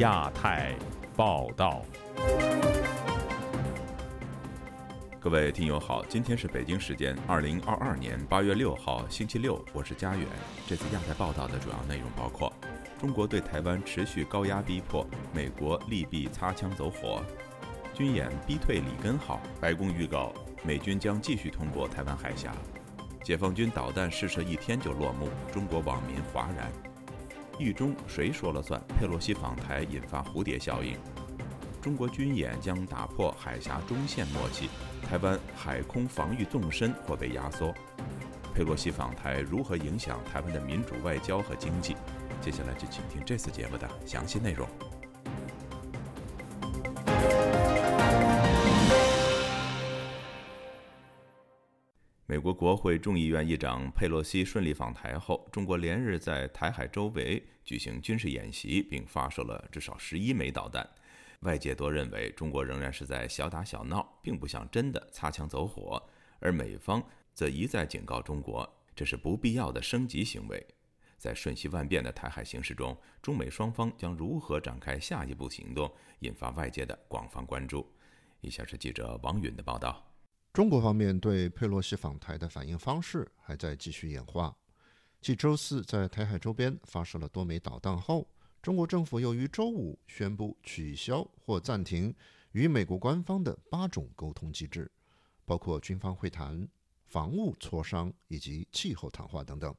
亚太报道。各位听友好，今天是北京时间二零二二年八月六号星期六，我是佳远。这次亚太报道的主要内容包括：中国对台湾持续高压逼迫，美国利弊擦枪走火；军演逼退里根号，白宫预告美军将继续通过台湾海峡；解放军导弹试射一天就落幕，中国网民哗然；狱中谁说了算？佩洛西访台引发蝴蝶效应；中国军演将打破海峡中线默契。台湾海空防御纵深或被压缩，佩洛西访台如何影响台湾的民主外交和经济？接下来就请听这次节目的详细内容。美国国会众议院议长佩洛西顺利访台后，中国连日在台海周围举行军事演习，并发射了至少十一枚导弹。外界多认为中国仍然是在小打小闹，并不想真的擦枪走火，而美方则一再警告中国，这是不必要的升级行为。在瞬息万变的台海形势中，中美双方将如何展开下一步行动，引发外界的广泛关注。以下是记者王允的报道：中国方面对佩洛西访台的反应方式还在继续演化。继周四在台海周边发射了多枚导弹后，中国政府又于周五宣布取消或暂停与美国官方的八种沟通机制，包括军方会谈、防务磋商以及气候谈话等等。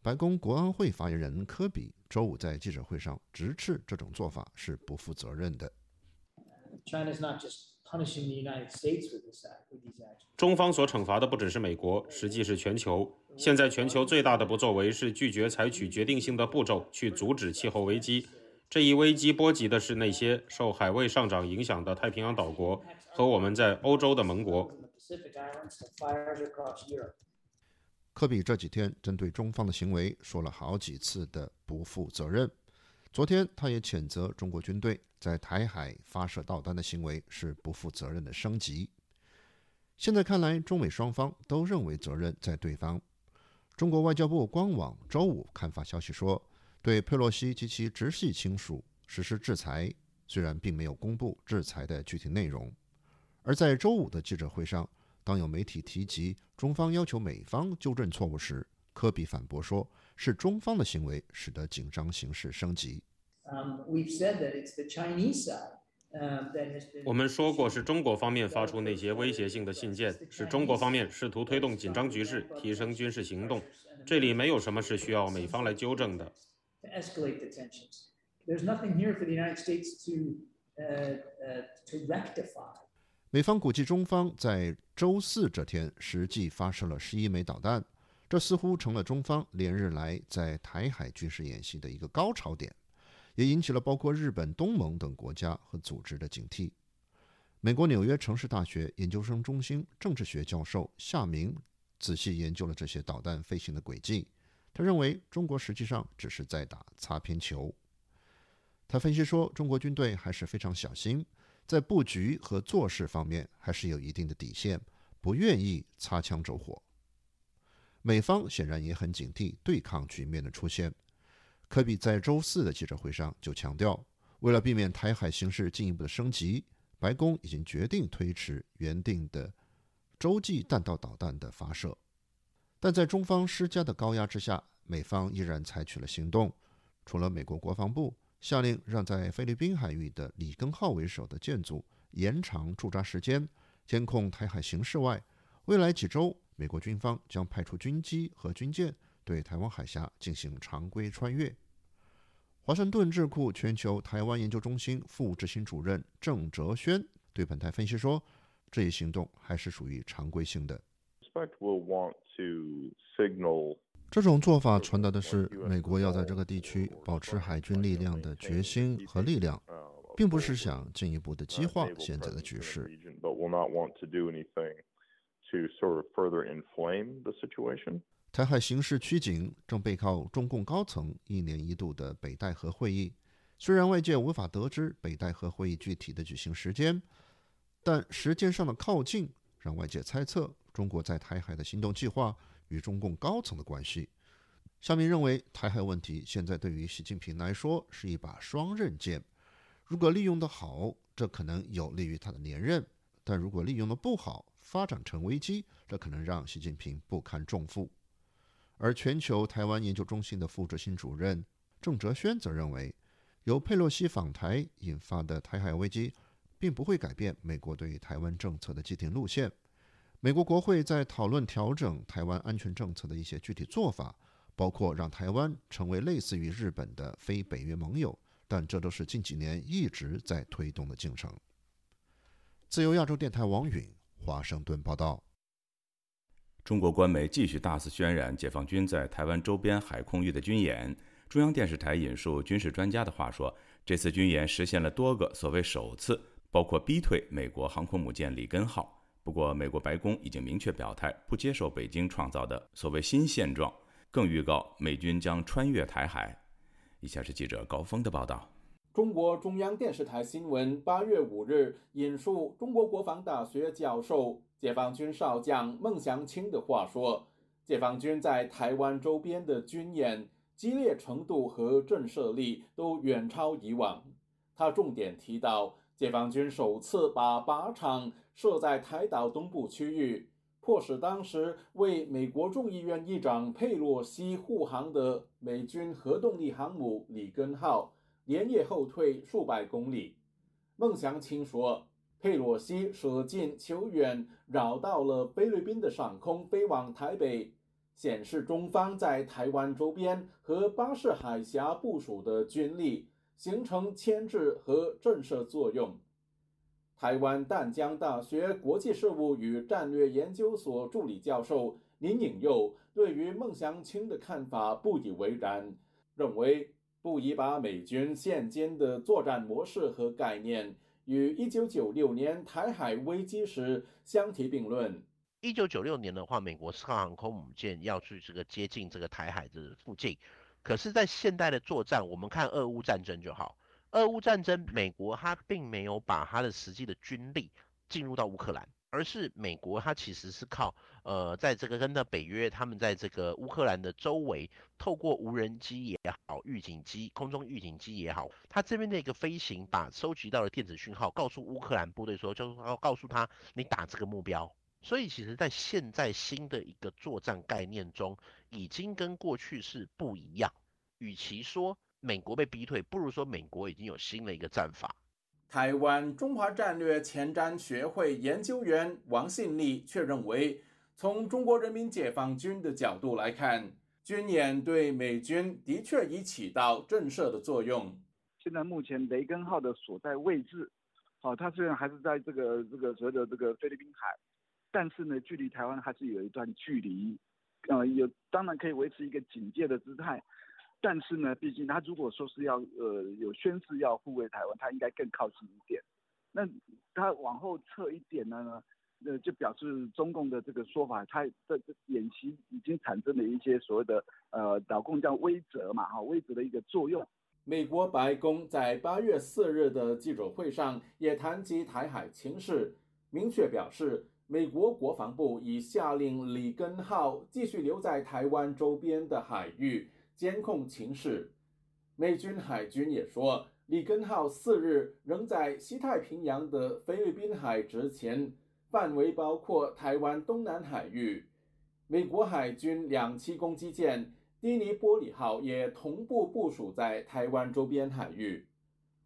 白宫国安会发言人科比周五在记者会上直斥这种做法是不负责任的。China's not just 中方所惩罚的不只是美国，实际是全球。现在全球最大的不作为是拒绝采取决定性的步骤去阻止气候危机。这一危机波及的是那些受海位上涨影响的太平洋岛国和我们在欧洲的盟国。科比这几天针对中方的行为说了好几次的不负责任。昨天，他也谴责中国军队在台海发射导弹的行为是不负责任的升级。现在看来，中美双方都认为责任在对方。中国外交部官网周五刊发消息说，对佩洛西及其直系亲属实施制裁，虽然并没有公布制裁的具体内容。而在周五的记者会上，当有媒体提及中方要求美方纠正错误时，科比反驳说。是中方的行为使得紧张形势升级。我们说过，是中国方面发出那些威胁性的信件，是中国方面试图推动紧张局势，提升军事行动。这里没有什么是需要美方来纠正的。美方估计，中方在周四这天实际发射了十一枚导弹。这似乎成了中方连日来在台海军事演习的一个高潮点，也引起了包括日本、东盟等国家和组织的警惕。美国纽约城市大学研究生中心政治学教授夏明仔细研究了这些导弹飞行的轨迹，他认为中国实际上只是在打擦边球。他分析说，中国军队还是非常小心，在布局和做事方面还是有一定的底线，不愿意擦枪走火。美方显然也很警惕对抗局面的出现。科比在周四的记者会上就强调，为了避免台海形势进一步的升级，白宫已经决定推迟原定的洲际弹道导弹的发射。但在中方施加的高压之下，美方依然采取了行动。除了美国国防部下令让在菲律宾海域的里根号为首的舰组延长驻扎时间，监控台海形势外，未来几周。美国军方将派出军机和军舰对台湾海峡进行常规穿越。华盛顿智库全球台湾研究中心副执行主任郑哲轩对本台分析说：“这一行动还是属于常规性的。这种做法传达的是美国要在这个地区保持海军力量的决心和力量，并不是想进一步的激化现在的局势。” To sort of further inflame the situation。台海形势趋紧，正背靠中共高层一年一度的北戴河会议。虽然外界无法得知北戴河会议具体的举行时间，但时间上的靠近让外界猜测中国在台海的行动计划与中共高层的关系。夏明认为，台海问题现在对于习近平来说是一把双刃剑，如果利用得好，这可能有利于他的连任；但如果利用的不好，发展成危机，这可能让习近平不堪重负。而全球台湾研究中心的副执行主任郑哲轩则认为，由佩洛西访台引发的台海危机，并不会改变美国对于台湾政策的既定路线。美国国会在讨论调整台湾安全政策的一些具体做法。包括让台湾成为类似于日本的非北约盟友，但这都是近几年一直在推动的进程。自由亚洲电台王允华盛顿报道。中国官媒继续大肆渲染解放军在台湾周边海空域的军演。中央电视台引述军事专家的话说，这次军演实现了多个所谓首次，包括逼退美国航空母舰里根号。不过，美国白宫已经明确表态，不接受北京创造的所谓新现状。更预告美军将穿越台海。以下是记者高峰的报道。中国中央电视台新闻八月五日引述中国国防大学教授、解放军少将孟祥青的话说：“解放军在台湾周边的军演激烈程度和震慑力都远超以往。”他重点提到，解放军首次把靶场设在台岛东部区域。迫使当时为美国众议院议长佩洛西护航的美军核动力航母里根号连夜后退数百公里。孟祥青说，佩洛西舍近求远，绕到了菲律宾的上空飞往台北，显示中方在台湾周边和巴士海峡部署的军力，形成牵制和震慑作用。台湾淡江大学国际事务与战略研究所助理教授林颖佑对于孟祥青的看法不以为然，认为不宜把美军现今的作战模式和概念与1996年台海危机时相提并论。1996年的话，美国四号航空母舰要去这个接近这个台海的附近，可是，在现代的作战，我们看俄乌战争就好。俄乌战争，美国它并没有把它的实际的军力进入到乌克兰，而是美国它其实是靠呃，在这个跟的北约他们在这个乌克兰的周围，透过无人机也好，预警机、空中预警机也好，它这边的一个飞行，把收集到的电子讯号告诉乌克兰部队说，就是要告诉他你打这个目标。所以其实，在现在新的一个作战概念中，已经跟过去是不一样。与其说，美国被逼退，不如说美国已经有新的一个战法。台湾中华战略前瞻学会研究员王信利却认为，从中国人民解放军的角度来看，军演对美军的确已起到震慑的作用。现在目前雷根号的所在位置，好，它虽然还是在这个这个所谓的这个菲律宾海，但是呢，距离台湾还是有一段距离，呃，有当然可以维持一个警戒的姿态。但是呢，毕竟他如果说是要呃有宣誓要护卫台湾，他应该更靠近一点。那他往后撤一点呢，呃就表示中共的这个说法，他的演习已经产生了一些所谓的呃导共叫威则嘛，哈威则的一个作用。美国白宫在八月四日的记者会上也谈及台海情势，明确表示，美国国防部已下令里根号继续留在台湾周边的海域。监控情势，美军海军也说，里根号四日仍在西太平洋的菲律宾海执勤，范围包括台湾东南海域。美国海军两栖攻击舰迪尼波里号也同步部署在台湾周边海域。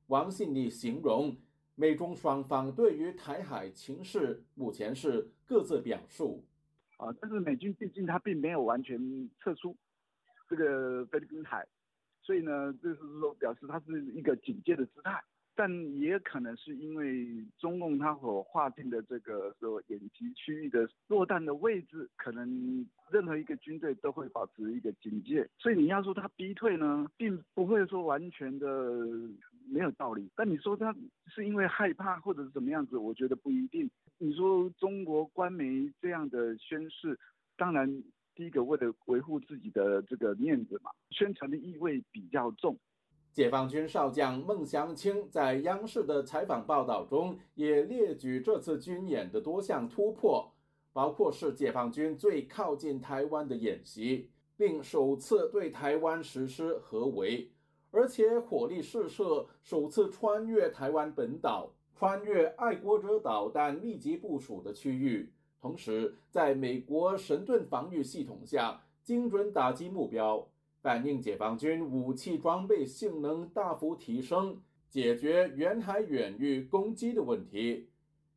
王信利形容，美中双方对于台海情势目前是各自表述。啊，但是美军毕竟他并没有完全撤出。这个菲律宾海，所以呢，就是说表示它是一个警戒的姿态，但也可能是因为中共它所划定的这个说演习区域的落弹的位置，可能任何一个军队都会保持一个警戒，所以你要说它逼退呢，并不会说完全的没有道理。但你说它是因为害怕或者是怎么样子，我觉得不一定。你说中国官媒这样的宣誓，当然。第一个，为了维护自己的这个面子嘛，宣传的意味比较重。解放军少将孟祥青在央视的采访报道中也列举这次军演的多项突破，包括是解放军最靠近台湾的演习，并首次对台湾实施合围，而且火力试射首次穿越台湾本岛，穿越爱国者导弹密集部署的区域，同时在美国神盾防御系统下精准打击目标，反映解放军武器装备性能大幅提升，解决远海远域攻击的问题。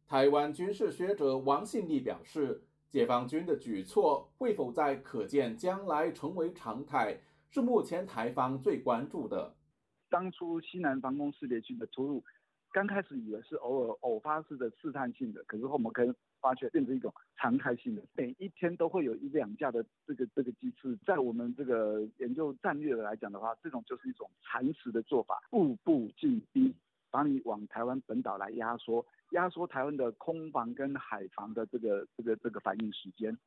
台湾军事学者王信立表示。解放军的举措会否在可见将来成为常态，是目前台方最关注的。当初西南防空识别区的出入，刚开始以为是偶尔偶发式的试探性的，可是后我们可以发觉变成一种常态性的，每一天都会有一两架的这个这个机次，在我们这个研究战略来讲的话，这种就是一种蚕食的做法，步步进逼，把你往台湾本岛来压缩。压缩台湾的空防跟海防的这个这个这个反应时间。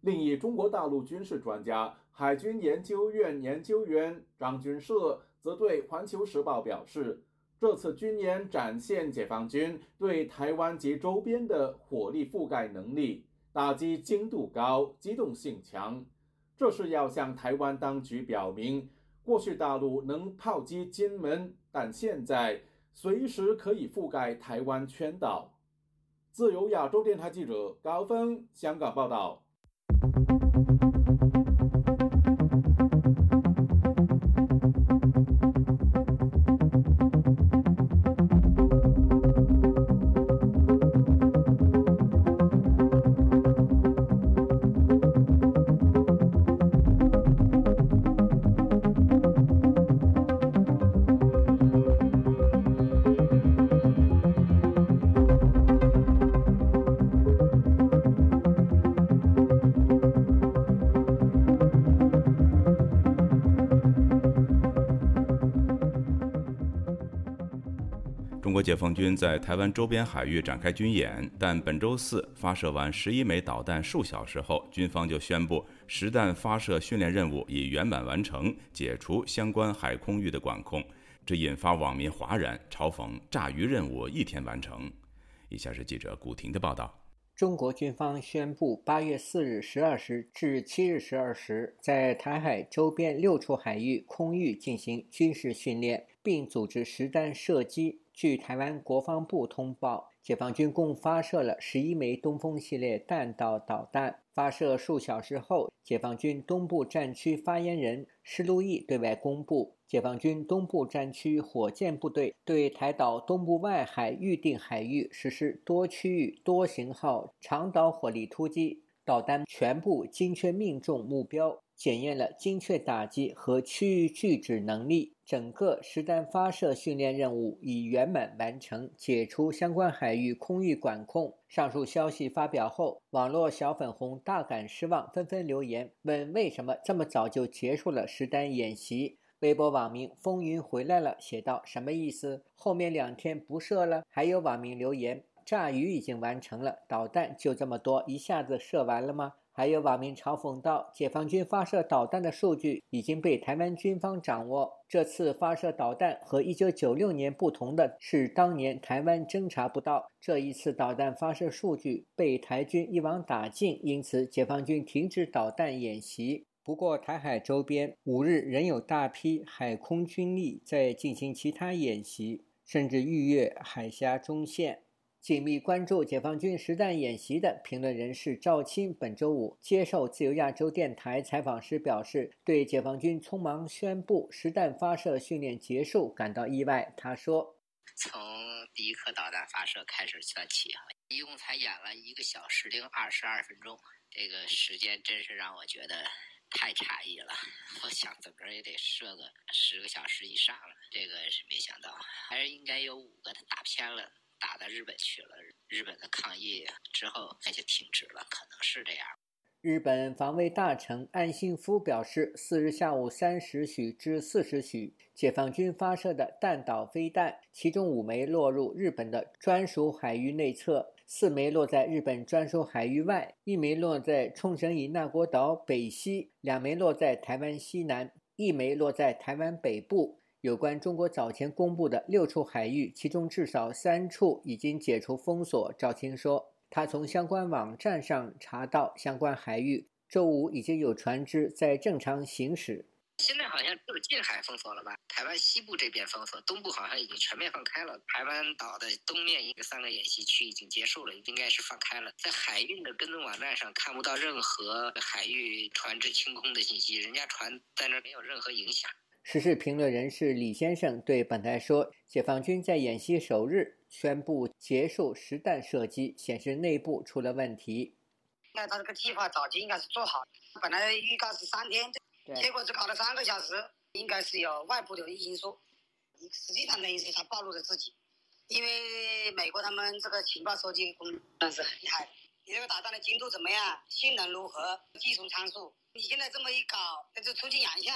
另一中国大陆军事专家、海军研究院研究员张军社则对《环球时报》表示，这次军演展现解放军对台湾及周边的火力覆盖能力，打击精度高、机动性强。这是要向台湾当局表明，过去大陆能炮击金门，但现在。随时可以覆盖台湾全岛。自由亚洲电台记者高峰香港报道。解放军在台湾周边海域展开军演，但本周四发射完十一枚导弹数小时后，军方就宣布实弹发射训练任务已圆满完成，解除相关海空域的管控，这引发网民哗然，嘲讽“炸鱼任务一天完成”。以下是记者古婷的报道：中国军方宣布，八月四日十二时至七日十二时，在台海周边六处海域空域进行军事训练，并组织实弹射击。据台湾国防部通报，解放军共发射了十一枚东风系列弹道导弹。发射数小时后，解放军东部战区发言人施路易对外公布，解放军东部战区火箭部队对台岛东部外海预定海域实施多区域、多型号长导火力突击，导弹全部精确命中目标。检验了精确打击和区域拒止能力，整个实弹发射训练任务已圆满完成，解除相关海域空域管控。上述消息发表后，网络小粉红大感失望，纷纷留言问为什么这么早就结束了实弹演习。微博网民风云回来了写道：“什么意思？后面两天不射了？”还有网民留言：“炸鱼已经完成了，导弹就这么多，一下子射完了吗？”还有网民嘲讽道：“解放军发射导弹的数据已经被台湾军方掌握。这次发射导弹和1996年不同的是，当年台湾侦察不到，这一次导弹发射数据被台军一网打尽，因此解放军停止导弹演习。不过，台海周边五日仍有大批海空军力在进行其他演习，甚至逾越海峡中线。”紧密关注解放军实弹演习的评论人士赵青本周五接受自由亚洲电台采访时表示，对解放军匆忙宣布实弹发射训练结束感到意外。他说：“从第一颗导弹发射开始算起，哈，一共才演了一个小时零二十二分钟，这个时间真是让我觉得太诧异了。我想怎么着也得射个十个小时以上了，这个是没想到，还是应该有五个他打偏了。”打到日本去了，日本的抗议之后那就停止了，可能是这样。日本防卫大臣岸信夫表示，四日下午三时许至四时许，解放军发射的弹道飞弹，其中五枚落入日本的专属海域内侧，四枚落在日本专属海域外，一枚落在冲绳以那国岛北西，两枚落在台湾西南，一枚落在台湾北部。有关中国早前公布的六处海域，其中至少三处已经解除封锁。赵青说，他从相关网站上查到，相关海域周五已经有船只在正常行驶。现在好像只有近海封锁了吧？台湾西部这边封锁，东部好像已经全面放开了。台湾岛的东面一个三个演习区已经结束了，应该是放开了。在海运的跟踪网站上看不到任何海域船只清空的信息，人家船在那没有任何影响。时事评论人士李先生对本台说：“解放军在演习首日宣布结束实弹射击，显示内部出了问题。那他这个计划早就应该是做好，本来预告是三天。”结果只搞了三个小时，应该是有外部的因素。实际上等于是他暴露了自己，因为美国他们这个情报收集功能是很厉害的。你这个导弹的精度怎么样？性能如何？技术参数？你现在这么一搞，那就出尽洋相。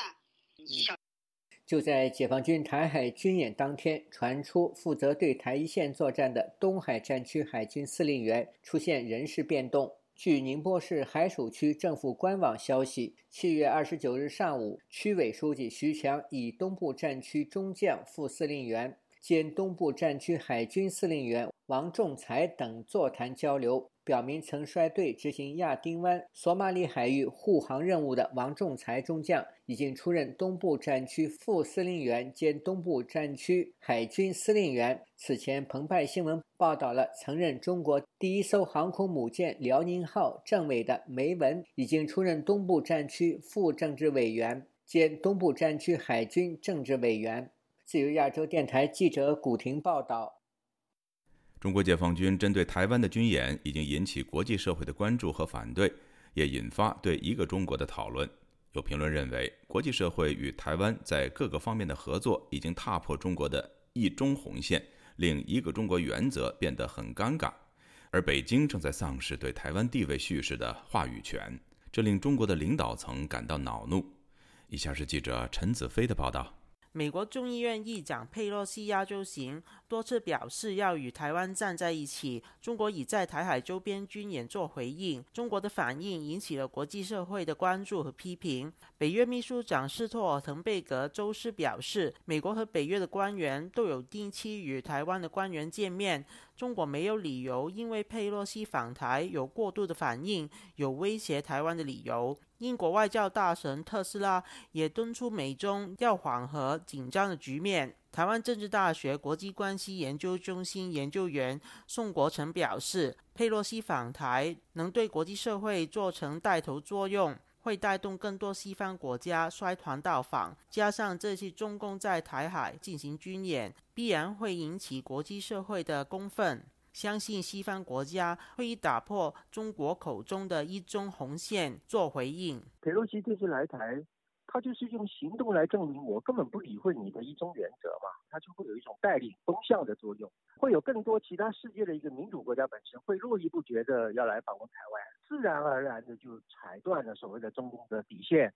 就在解放军台海军演当天，传出负责对台一线作战的东海战区海军司令员出现人事变动。据宁波市海曙区政府官网消息，七月二十九日上午，区委书记徐强以东部战区中将副司令员兼东部战区海军司令员王仲才等座谈交流。表明曾率队执行亚丁湾、索马里海域护航任务的王仲才中将，已经出任东部战区副司令员兼东部战区海军司令员。此前，澎湃新闻报道了曾任中国第一艘航空母舰辽宁号政委的梅文，已经出任东部战区副政治委员兼东部战区海军政治委员。自由亚洲电台记者古婷报道。中国解放军针对台湾的军演已经引起国际社会的关注和反对，也引发对一个中国的讨论。有评论认为，国际社会与台湾在各个方面的合作已经踏破中国的一中红线，令一个中国原则变得很尴尬。而北京正在丧失对台湾地位叙事的话语权，这令中国的领导层感到恼怒。以下是记者陈子飞的报道。美国众议院议长佩洛西亚洲行多次表示要与台湾站在一起。中国已在台海周边军演做回应，中国的反应引起了国际社会的关注和批评。北约秘书长斯托尔滕贝格周四表示，美国和北约的官员都有定期与台湾的官员见面，中国没有理由因为佩洛西访台有过度的反应，有威胁台湾的理由。英国外交大臣特斯拉也敦促美中要缓和紧张的局面。台湾政治大学国际关系研究中心研究员宋国成表示，佩洛西访台能对国际社会做成带头作用，会带动更多西方国家率团到访。加上这次中共在台海进行军演，必然会引起国际社会的公愤。相信西方国家会以打破中国口中的一中红线做回应。佩洛西这次来台，他就是用行动来证明我根本不理会你的一中原则嘛，他就会有一种带领风向的作用，会有更多其他世界的一个民主国家本身会络绎不绝的要来访问台湾，自然而然的就踩断了所谓的中共的底线。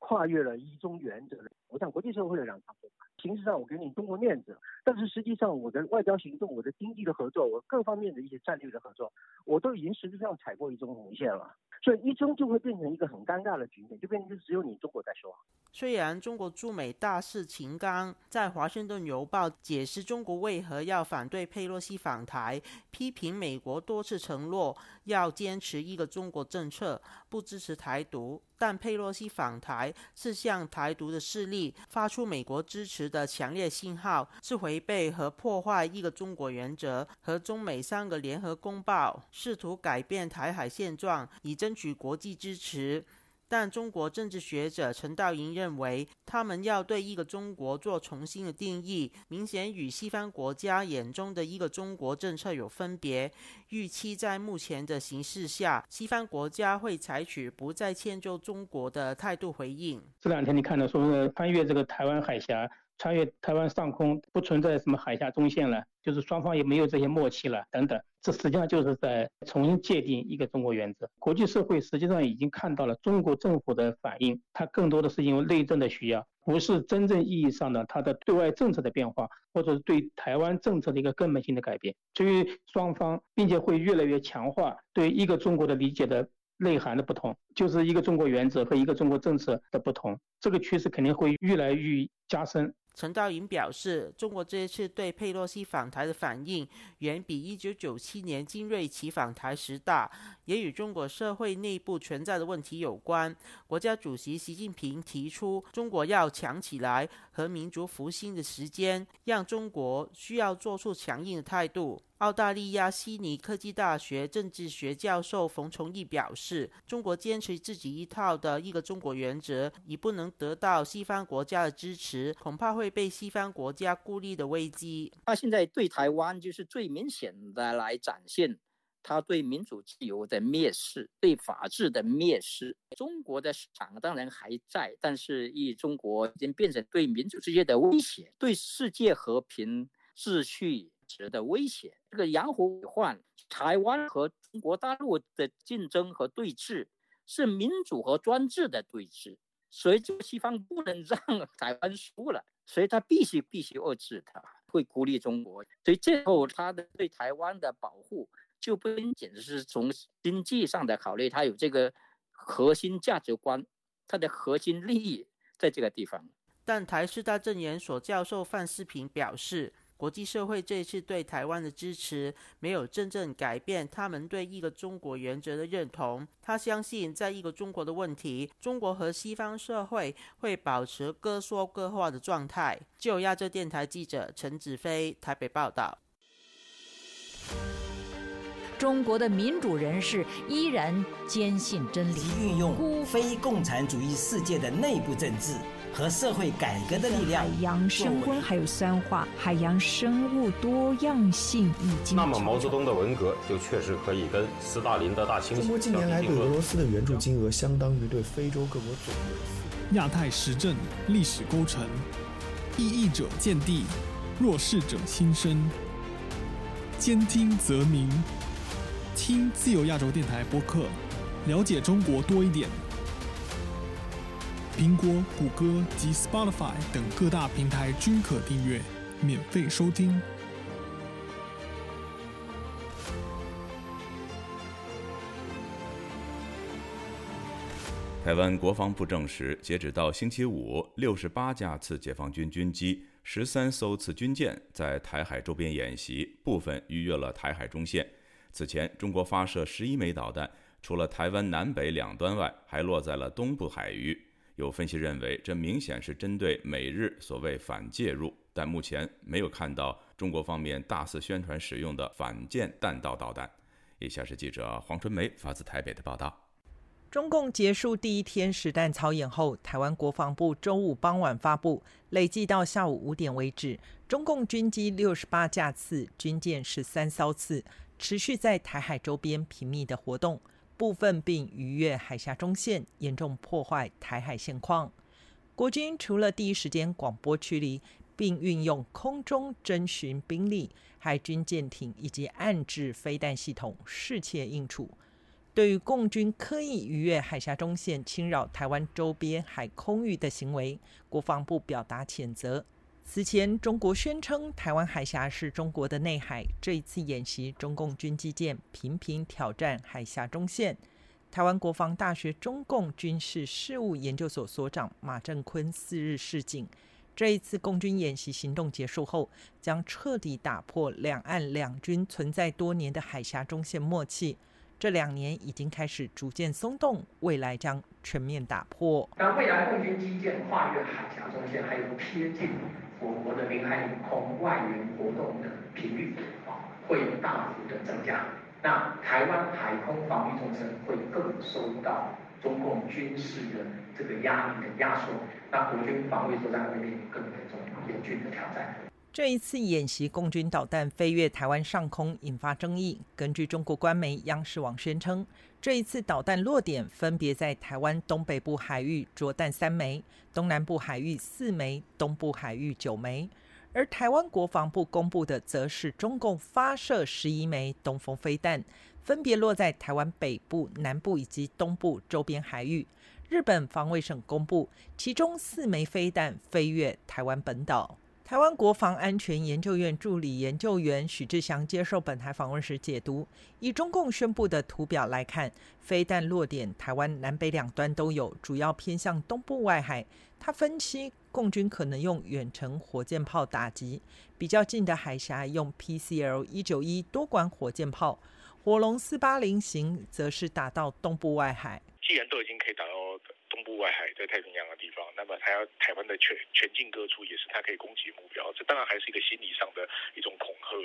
跨越了一中原则，我想国际社会的两场对形式上我给你中国面子，但是实际上我的外交行动、我的经济的合作、我各方面的一些战略的合作，我都已经实质上踩过一中红线了，所以一中就会变成一个很尴尬的局面，就变成就只有你中国在说。虽然中国驻美大使秦刚在《华盛顿邮报》解释中国为何要反对佩洛西访台，批评美国多次承诺要坚持一个中国政策，不支持台独。但佩洛西访台是向台独的势力发出美国支持的强烈信号，是违背和破坏一个中国原则和中美三个联合公报，试图改变台海现状以争取国际支持。但中国政治学者陈道银认为，他们要对一个中国做重新的定义，明显与西方国家眼中的一个中国政策有分别。预期在目前的形势下，西方国家会采取不再迁就中国的态度回应。这两天你看到说是穿越这个台湾海峡。穿越台湾上空不存在什么海峡中线了，就是双方也没有这些默契了等等，这实际上就是在重新界定一个中国原则。国际社会实际上已经看到了中国政府的反应，它更多的是因为内政的需要，不是真正意义上的它的对外政策的变化，或者是对台湾政策的一个根本性的改变。所以双方并且会越来越强化对一个中国的理解的内涵的不同，就是一个中国原则和一个中国政策的不同，这个趋势肯定会越来越加深。陈道云表示，中国这一次对佩洛西访台的反应，远比一九九七年金瑞奇访台时大，也与中国社会内部存在的问题有关。国家主席习近平提出，中国要强起来和民族复兴的时间，让中国需要做出强硬的态度。澳大利亚悉尼科技大学政治学教授冯崇义表示：“中国坚持自己一套的一个中国原则，已不能得到西方国家的支持，恐怕会被西方国家孤立的危机。他现在对台湾就是最明显的来展现他对民主自由的蔑视，对法治的蔑视。中国的市场当然还在，但是以中国已经变成对民主世界的威胁，对世界和平秩序。”值的威胁，这个养虎为患。台湾和中国大陆的竞争和对峙是民主和专制的对峙，所以这个西方不能让 台湾输了，所以他必须必须遏制他，会孤立中国。所以最后他的对台湾的保护就不仅仅是从经济上的考虑，他有这个核心价值观，他的核心利益在这个地方。但台师大政研所教授范世平表示。国际社会这次对台湾的支持，没有真正改变他们对一个中国原则的认同。他相信，在一个中国的问题，中国和西方社会会保持各说各话的状态。就亚洲电台记者陈子飞台北报道。中国的民主人士依然坚信真理，运用非共产主义世界的内部政治。和社会改革的力量，海洋升温还有酸化，海洋生物多样性已经。那么毛泽东的文革就确实可以跟斯大林的大清洗。中国近年来对俄罗斯的援助金额相当于对非洲各国总和的四。亚太时政历史构成，异议者见地，弱势者心声。兼听则明，听自由亚洲电台播客，了解中国多一点。苹果、谷歌及 Spotify 等各大平台均可订阅，免费收听。台湾国防部证实，截止到星期五，六十八架次解放军军机、十三艘次军舰在台海周边演习，部分逾越了台海中线。此前，中国发射十一枚导弹，除了台湾南北两端外，还落在了东部海域。有分析认为，这明显是针对美日所谓反介入，但目前没有看到中国方面大肆宣传使用的反舰弹道导弹。以下是记者黄春梅发自台北的报道：中共结束第一天实弹操演后，台湾国防部周五傍晚发布，累计到下午五点为止，中共军机六十八架次，军舰十三艘次，持续在台海周边频密的活动。部分并逾越海峡中线，严重破坏台海现况。国军除了第一时间广播驱离，并运用空中侦巡兵力、海军舰艇以及暗制飞弹系统视切应处。对于共军刻意逾越海峡中线侵扰台湾周边海空域的行为，国防部表达谴责。此前，中国宣称台湾海峡是中国的内海。这一次演习，中共军机舰频频挑战海峡中线。台湾国防大学中共军事事务研究所所长马正坤四日示警：这一次共军演习行动结束后，将彻底打破两岸两军存在多年的海峡中线默契。这两年已经开始逐渐松动，未来将全面打破。当未来共军机舰跨越海峡中线，还有贴近。我国的领海领空外援活动的频率啊，会大幅的增加。那台湾海空防御纵深会更受到中共军事的这个压力的压缩。那国军防卫作战会面临更严重严峻的挑战。这一次演习，共军导弹飞越台湾上空，引发争议。根据中国官媒央视网宣称。这一次导弹落点分别在台湾东北部海域着弹三枚，东南部海域四枚，东部海域九枚。而台湾国防部公布的则是中共发射十一枚东风飞弹，分别落在台湾北部、南部以及东部周边海域。日本防卫省公布，其中四枚飞弹飞越台湾本岛。台湾国防安全研究院助理研究员许志祥接受本台访问时解读，以中共宣布的图表来看，飞弹落点台湾南北两端都有，主要偏向东部外海。他分析，共军可能用远程火箭炮打击，比较近的海峡用 PCL 一九一多管火箭炮，火龙四八零型则是打到东部外海。既然都已经可以打到。东部外海在太平洋的地方，那么他要台湾的全全境各处也是他可以攻击目标。这当然还是一个心理上的一种恐吓，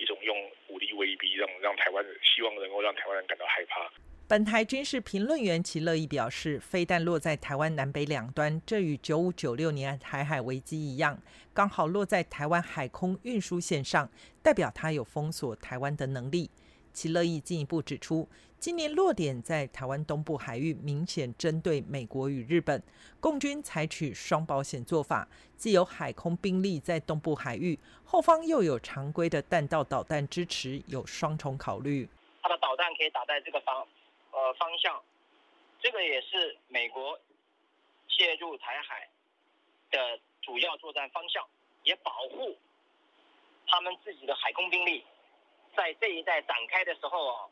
一种用武力威逼，让 让台湾希望能够让台湾人感到害怕。本台军事评论员齐乐意表示，飞弹落在台湾南北两端，这与九五九六年台海危机一样，刚好落在台湾海空运输线上，代表它有封锁台湾的能力。其乐意进一步指出。今年落点在台湾东部海域，明显针对美国与日本。共军采取双保险做法，既有海空兵力在东部海域，后方又有常规的弹道导弹支持，有双重考虑。它的导弹可以打在这个方呃方向，这个也是美国介入台海的主要作战方向，也保护他们自己的海空兵力在这一带展开的时候啊。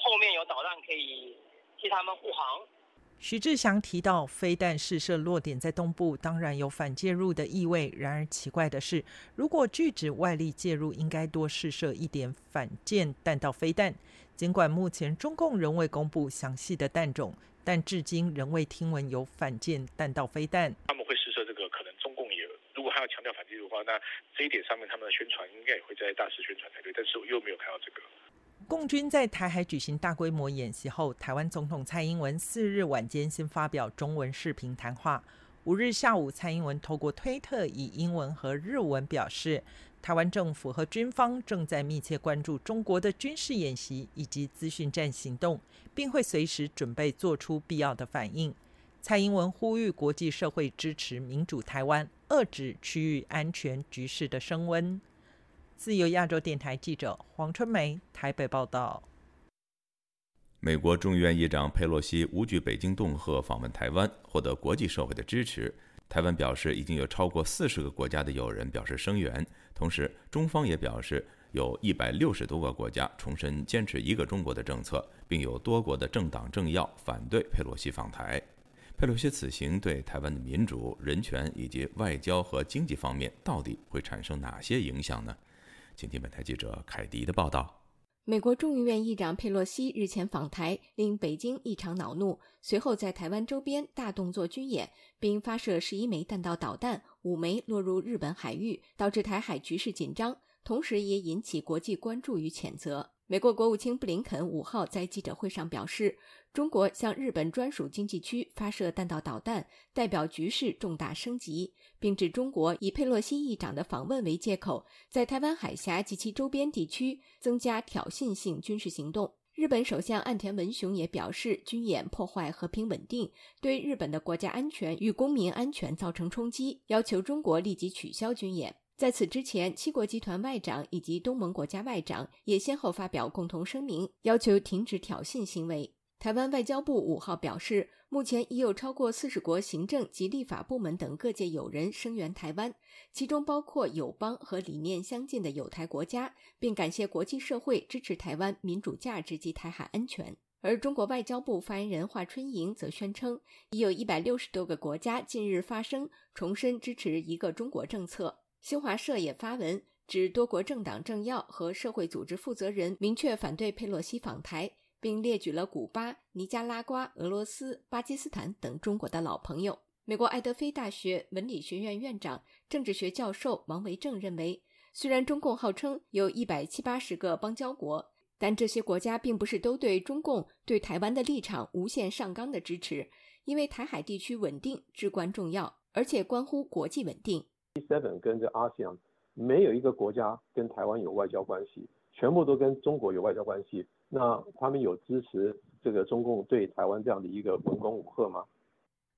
后面有导弹可以替他们护航。徐志祥提到，飞弹试射落点在东部，当然有反介入的意味。然而奇怪的是，如果拒止外力介入，应该多试射一点反舰弹道飞弹。尽管目前中共仍未公布详细的弹种，但至今仍未听闻有反舰弹道飞弹。他们会也如果还要强调反击的话，那这一点上面他们的宣传应该也会在大肆宣传才对。但是我又没有看到这个。共军在台海举行大规模演习后，台湾总统蔡英文四日晚间先发表中文视频谈话。五日下午，蔡英文透过推特以英文和日文表示，台湾政府和军方正在密切关注中国的军事演习以及资讯战行动，并会随时准备做出必要的反应。蔡英文呼吁国际社会支持民主台湾，遏制区域安全局势的升温。自由亚洲电台记者黄春梅台北报道：美国众议院议长佩洛西无惧北京恫吓访问台湾，获得国际社会的支持。台湾表示，已经有超过四十个国家的友人表示声援。同时，中方也表示，有一百六十多个国家重申坚持一个中国的政策，并有多国的政党政要反对佩洛西访台。佩洛西此行对台湾的民主、人权以及外交和经济方面到底会产生哪些影响呢？请听本台记者凯迪的报道。美国众议院议长佩洛西日前访台，令北京异常恼怒，随后在台湾周边大动作军演，并发射十一枚弹道导弹，五枚落入日本海域，导致台海局势紧张，同时也引起国际关注与谴责。美国国务卿布林肯五号在记者会上表示，中国向日本专属经济区发射弹道导弹，代表局势重大升级，并指中国以佩洛西议长的访问为借口，在台湾海峡及其周边地区增加挑衅性军事行动。日本首相岸田文雄也表示，军演破坏和平稳定，对日本的国家安全与公民安全造成冲击，要求中国立即取消军演。在此之前，七国集团外长以及东盟国家外长也先后发表共同声明，要求停止挑衅行为。台湾外交部五号表示，目前已有超过四十国行政及立法部门等各界友人声援台湾，其中包括友邦和理念相近的友台国家，并感谢国际社会支持台湾民主价值及台海安全。而中国外交部发言人华春莹则宣称，已有一百六十多个国家近日发声，重申支持一个中国政策。新华社也发文指，多国政党政要和社会组织负责人明确反对佩洛西访台，并列举了古巴、尼加拉瓜、俄罗斯、巴基斯坦等中国的老朋友。美国爱德菲大学文理学院院长、政治学教授王维正认为，虽然中共号称有一百七八十个邦交国，但这些国家并不是都对中共对台湾的立场无限上纲的支持，因为台海地区稳定至关重要，而且关乎国际稳定。Seven 跟这 ASEAN 没有一个国家跟台湾有外交关系，全部都跟中国有外交关系。那他们有支持这个中共对台湾这样的一个文攻武吓吗？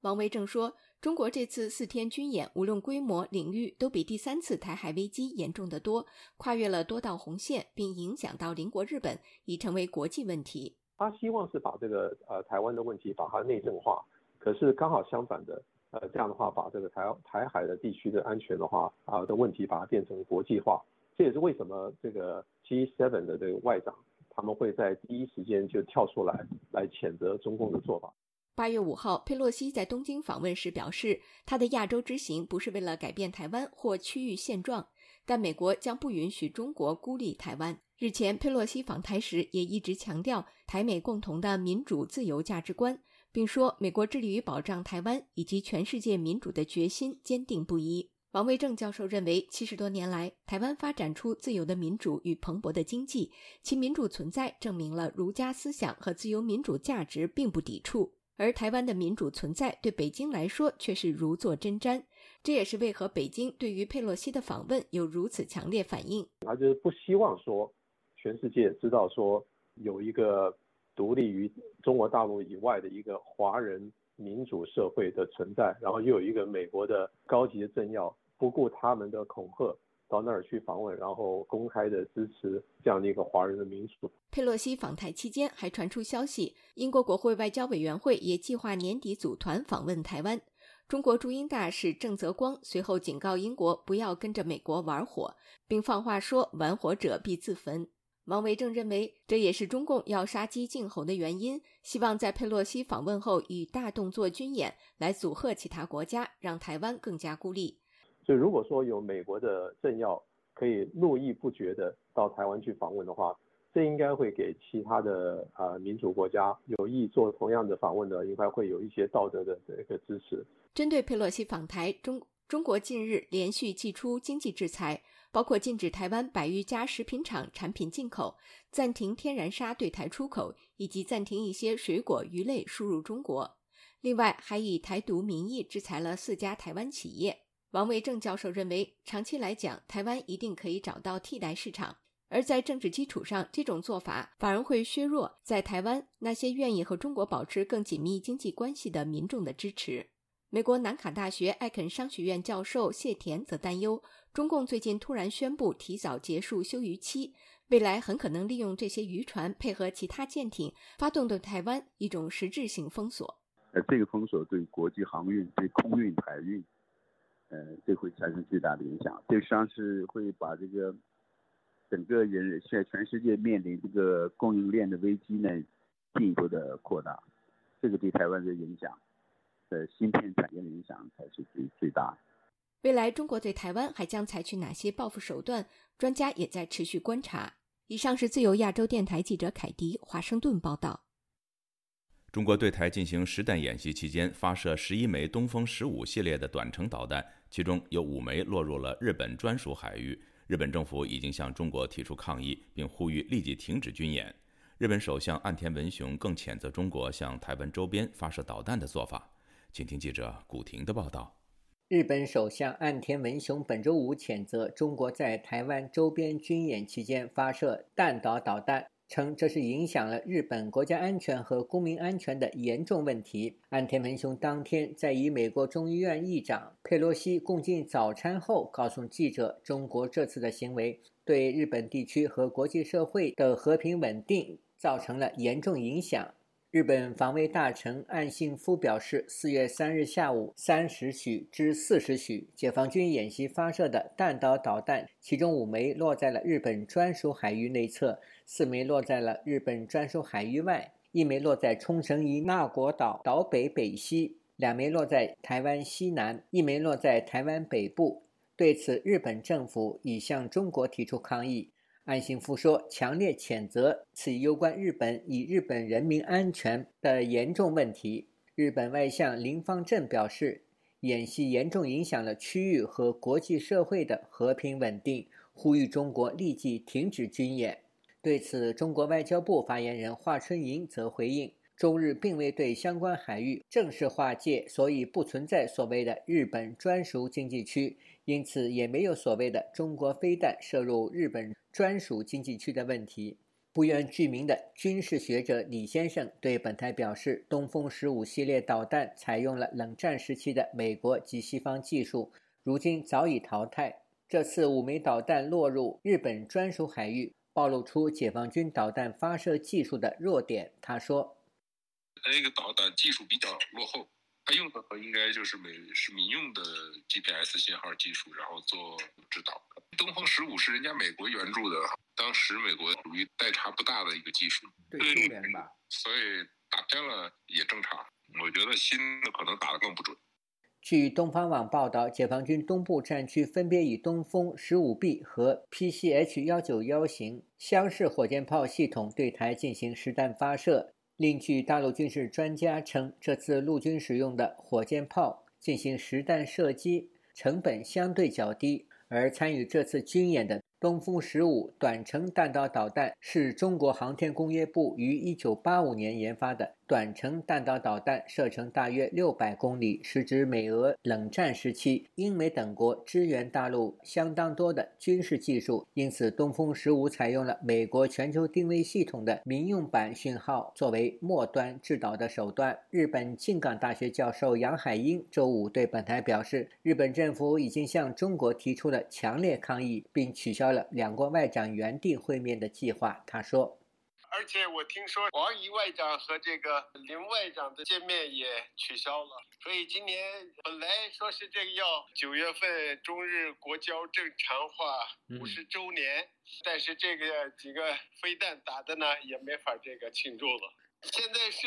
王维正说，中国这次四天军演，无论规模、领域，都比第三次台海危机严重的多，跨越了多道红线，并影响到邻国日本，已成为国际问题。他希望是把这个呃台湾的问题把它内政化，可是刚好相反的。呃，这样的话把这个台台海的地区的安全的话啊的问题把它变成国际化，这也是为什么这个 G7 的这个外长他们会在第一时间就跳出来来谴责中共的做法。八月五号，佩洛西在东京访问时表示，他的亚洲之行不是为了改变台湾或区域现状，但美国将不允许中国孤立台湾。日前，佩洛西访台时也一直强调台美共同的民主自由价值观，并说美国致力于保障台湾以及全世界民主的决心坚定不移。王维正教授认为，七十多年来，台湾发展出自由的民主与蓬勃的经济，其民主存在证明了儒家思想和自由民主价值并不抵触。而台湾的民主存在对北京来说却是如坐针毡，这也是为何北京对于佩洛西的访问有如此强烈反应。他就是不希望说全世界知道说有一个独立于中国大陆以外的一个华人民主社会的存在，然后又有一个美国的高级的政要不顾他们的恐吓。到那儿去访问，然后公开的支持这样的一个华人的民主。佩洛西访台期间，还传出消息，英国国会外交委员会也计划年底组团访问台湾。中国驻英大使郑泽光随后警告英国不要跟着美国玩火，并放话说：“玩火者必自焚。”王维正认为，这也是中共要杀鸡儆猴的原因，希望在佩洛西访问后以大动作军演来阻吓其他国家，让台湾更加孤立。所以，如果说有美国的政要可以络绎不绝的到台湾去访问的话，这应该会给其他的呃民主国家有意做同样的访问的，应该会有一些道德的这个支持。针对佩洛西访台，中中国近日连续祭出经济制裁，包括禁止台湾百余家食品厂产品进口，暂停天然砂对台出口，以及暂停一些水果、鱼类输入中国。另外，还以台独名义制裁了四家台湾企业。王维正教授认为，长期来讲，台湾一定可以找到替代市场；而在政治基础上，这种做法反而会削弱在台湾那些愿意和中国保持更紧密经济关系的民众的支持。美国南卡大学艾肯商学院教授谢田则担忧，中共最近突然宣布提早结束休渔期，未来很可能利用这些渔船配合其他舰艇，发动对台湾一种实质性封锁。呃，这个封锁对国际航运、对空运、海运。呃，这会产生巨大的影响。这实际上是会把这个整个人现在全世界面临这个供应链的危机呢，进一步的扩大。这个对台湾的影响，呃，芯片产业的影响才是最最大。未来中国对台湾还将采取哪些报复手段？专家也在持续观察。以上是自由亚洲电台记者凯迪华盛顿报道。中国对台进行实弹演习期间，发射十一枚东风十五系列的短程导弹。其中有五枚落入了日本专属海域，日本政府已经向中国提出抗议，并呼吁立即停止军演。日本首相岸田文雄更谴责中国向台湾周边发射导弹的做法。请听记者古婷的报道。日本首相岸田文雄本周五谴责中国在台湾周边军演期间发射弹道导弹。称这是影响了日本国家安全和公民安全的严重问题。岸田文雄当天在与美国众议院议长佩洛西共进早餐后，告诉记者，中国这次的行为对日本地区和国际社会的和平稳定造成了严重影响。日本防卫大臣岸信夫表示，四月三日下午三时许至四时许，解放军演习发射的弹道导弹，其中五枚落在了日本专属海域内侧，四枚落在了日本专属海域外，一枚落在冲绳以那国岛岛北北西，两枚落在台湾西南，一枚落在台湾北部。对此，日本政府已向中国提出抗议。岸信夫说：“强烈谴责此攸关日本与日本人民安全的严重问题。”日本外相林方正表示：“演习严重影响了区域和国际社会的和平稳定，呼吁中国立即停止军演。”对此，中国外交部发言人华春莹则回应：“中日并未对相关海域正式划界，所以不存在所谓的日本专属经济区，因此也没有所谓的中国飞弹射入日本。”专属经济区的问题，不愿具名的军事学者李先生对本台表示：“东风十五系列导弹采用了冷战时期的美国及西方技术，如今早已淘汰。这次五枚导弹落入日本专属海域，暴露出解放军导弹发射技术的弱点。”他说：“那个导弹技术比较落后，它用的应该就是美是民用的 GPS 信号技术，然后做指导。东风十五是人家美国援助的，当时美国属于代差不大的一个技术，对苏联吧，所以打偏了也正常。我觉得新的可能打得更不准。据东方网报道，解放军东部战区分别以东风十五 B 和 PCH 幺九幺型箱式火箭炮系统对台进行实弹发射。另据大陆军事专家称，这次陆军使用的火箭炮进行实弹射击成本相对较低，而参与这次军演的。东风十五短程弹道导弹是中国航天工业部于一九八五年研发的短程弹道导弹，射程大约六百公里，是指美俄冷战时期英美等国支援大陆相当多的军事技术。因此，东风十五采用了美国全球定位系统的民用版讯号作为末端制导的手段。日本静冈大学教授杨海英周五对本台表示，日本政府已经向中国提出了强烈抗议，并取消。了两国外长原定会面的计划，他说。而且我听说王毅外长和这个林外长的见面也取消了，所以今年本来说是这个要九月份中日国交正常化五十周年，但是这个几个飞弹打的呢也没法这个庆祝了。现在是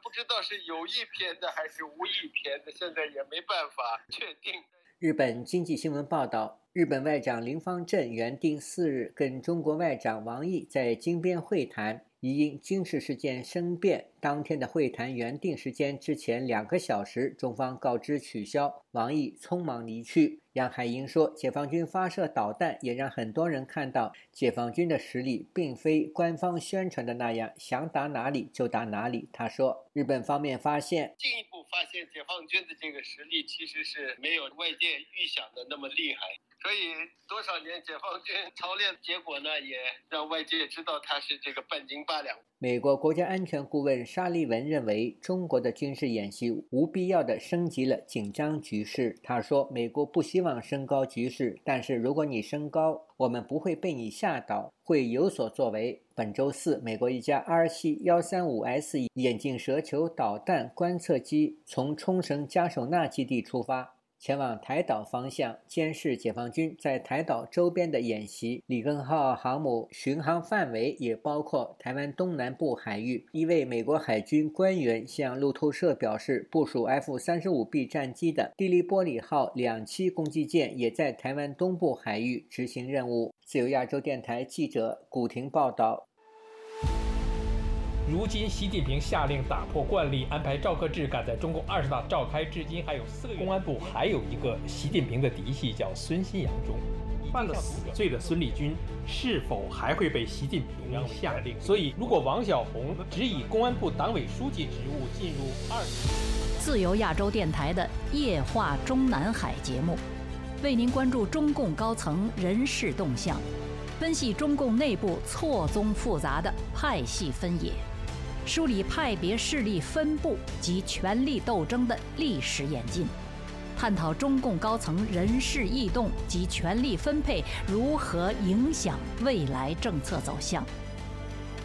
不知道是有意偏的还是无意偏的，现在也没办法确定。日本经济新闻报道。日本外长林方正原定四日跟中国外长王毅在金边会谈，疑因军事事件生变，当天的会谈原定时间之前两个小时，中方告知取消，王毅匆忙离去。杨海英说：“解放军发射导弹，也让很多人看到解放军的实力，并非官方宣传的那样，想打哪里就打哪里。”他说：“日本方面发现，进一步发现解放军的这个实力其实是没有外界预想的那么厉害，所以多少年解放军 操练结果呢，也让外界知道他是这个半斤八两。”美国国家安全顾问沙利文认为，中国的军事演习无必要的升级了紧张局势。他说：“美国不希望升高局势，但是如果你升高，我们不会被你吓倒，会有所作为。”本周四，美国一架 R 七幺三五 S 眼镜蛇球导弹观测机从冲绳加手纳基地出发。前往台岛方向监视解放军在台岛周边的演习。里根号航母巡航范围也包括台湾东南部海域。一位美国海军官员向路透社表示，部署 F 三十五 B 战机的蒂利波里号两栖攻击舰也在台湾东部海域执行任务。自由亚洲电台记者古婷报道。如今，习近平下令打破惯例，安排赵克志赶在中共二十大召开至今还有四个月。公安部还有一个习近平的嫡系，叫孙新阳中。犯了死罪的孙立军是否还会被习近平下令？所以，如果王小红只以公安部党委书记职务进入二，自由亚洲电台的夜话中南海节目，为您关注中共高层人事动向，分析中共内部错综复杂的派系分野。梳理派别势力分布及权力斗争的历史演进，探讨中共高层人事异动及权力分配如何影响未来政策走向。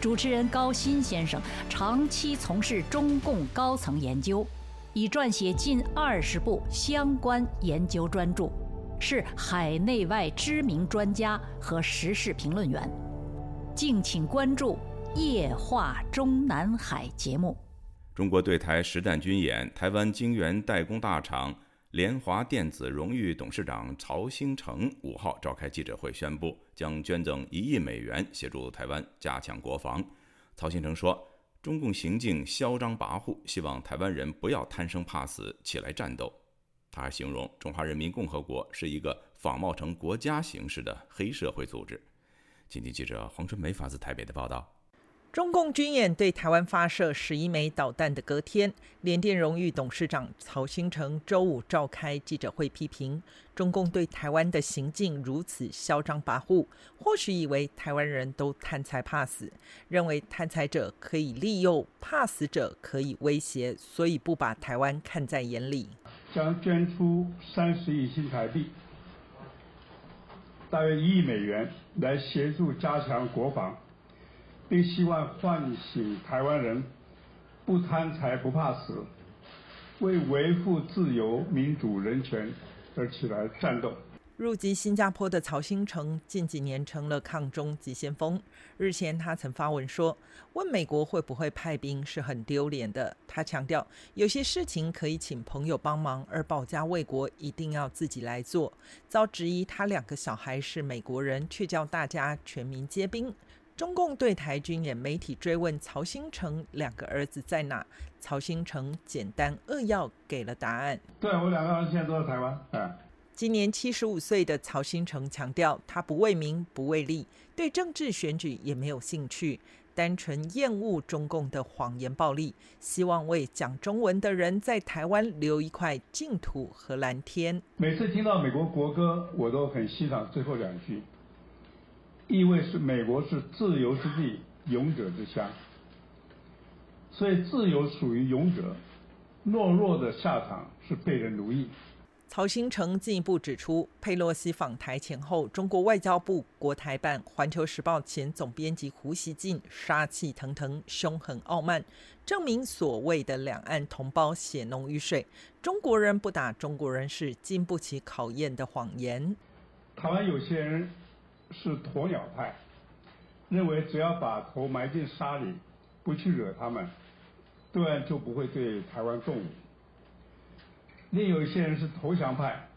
主持人高鑫先生长期从事中共高层研究，已撰写近二十部相关研究专著，是海内外知名专家和时事评论员。敬请关注。夜话中南海节目，中国对台实战军演，台湾晶圆代工大厂联华电子荣誉董事长曹兴诚五号召开记者会，宣布将捐赠一亿美元协助台湾加强国防。曹兴诚说：“中共行径嚣张跋扈，希望台湾人不要贪生怕死，起来战斗。”他形容中华人民共和国是一个仿冒成国家形式的黑社会组织。今天记者黄春梅发自台北的报道。中共军演对台湾发射十一枚导弹的隔天，联电荣誉董事长曹兴诚周五召开记者会，批评中共对台湾的行径如此嚣张跋扈，或许以为台湾人都贪财怕死，认为贪财者可以利诱，怕死者可以威胁，所以不把台湾看在眼里。将捐出三十亿新台币，大约一亿美元，来协助加强国防。并希望唤醒台湾人不贪财不怕死，为维护自由、民主、人权而起来战斗。入籍新加坡的曹新成近几年成了抗中急先锋。日前，他曾发文说：“问美国会不会派兵是很丢脸的。”他强调，有些事情可以请朋友帮忙，而保家卫国一定要自己来做。遭质疑他两个小孩是美国人，却叫大家全民皆兵。中共对台军演媒体追问曹新成两个儿子在哪，曹新成简单扼要给了答案：“对我两个儿子现在都在台湾。”哎。今年七十五岁的曹新成强调，他不为名，不为利，对政治选举也没有兴趣，单纯厌恶中共的谎言暴力，希望为讲中文的人在台湾留一块净土和蓝天。每次听到美国国歌，我都很欣赏最后两句，意味是美国是自由之地，勇者之乡，所以自由属于勇者，懦弱的下场是被人奴役。曹新成进一步指出，佩洛西访台前后，中国外交部国台办、《环球时报》前总编辑胡锡进杀气腾腾、凶狠傲慢，证明所谓的两岸同胞血浓于水，中国人不打中国人是经不起考验的谎言。台湾有些人是鸵鸟派，认为只要把头埋进沙里，不去惹他们，对岸就不会对台湾动武。另有一些人是投降派，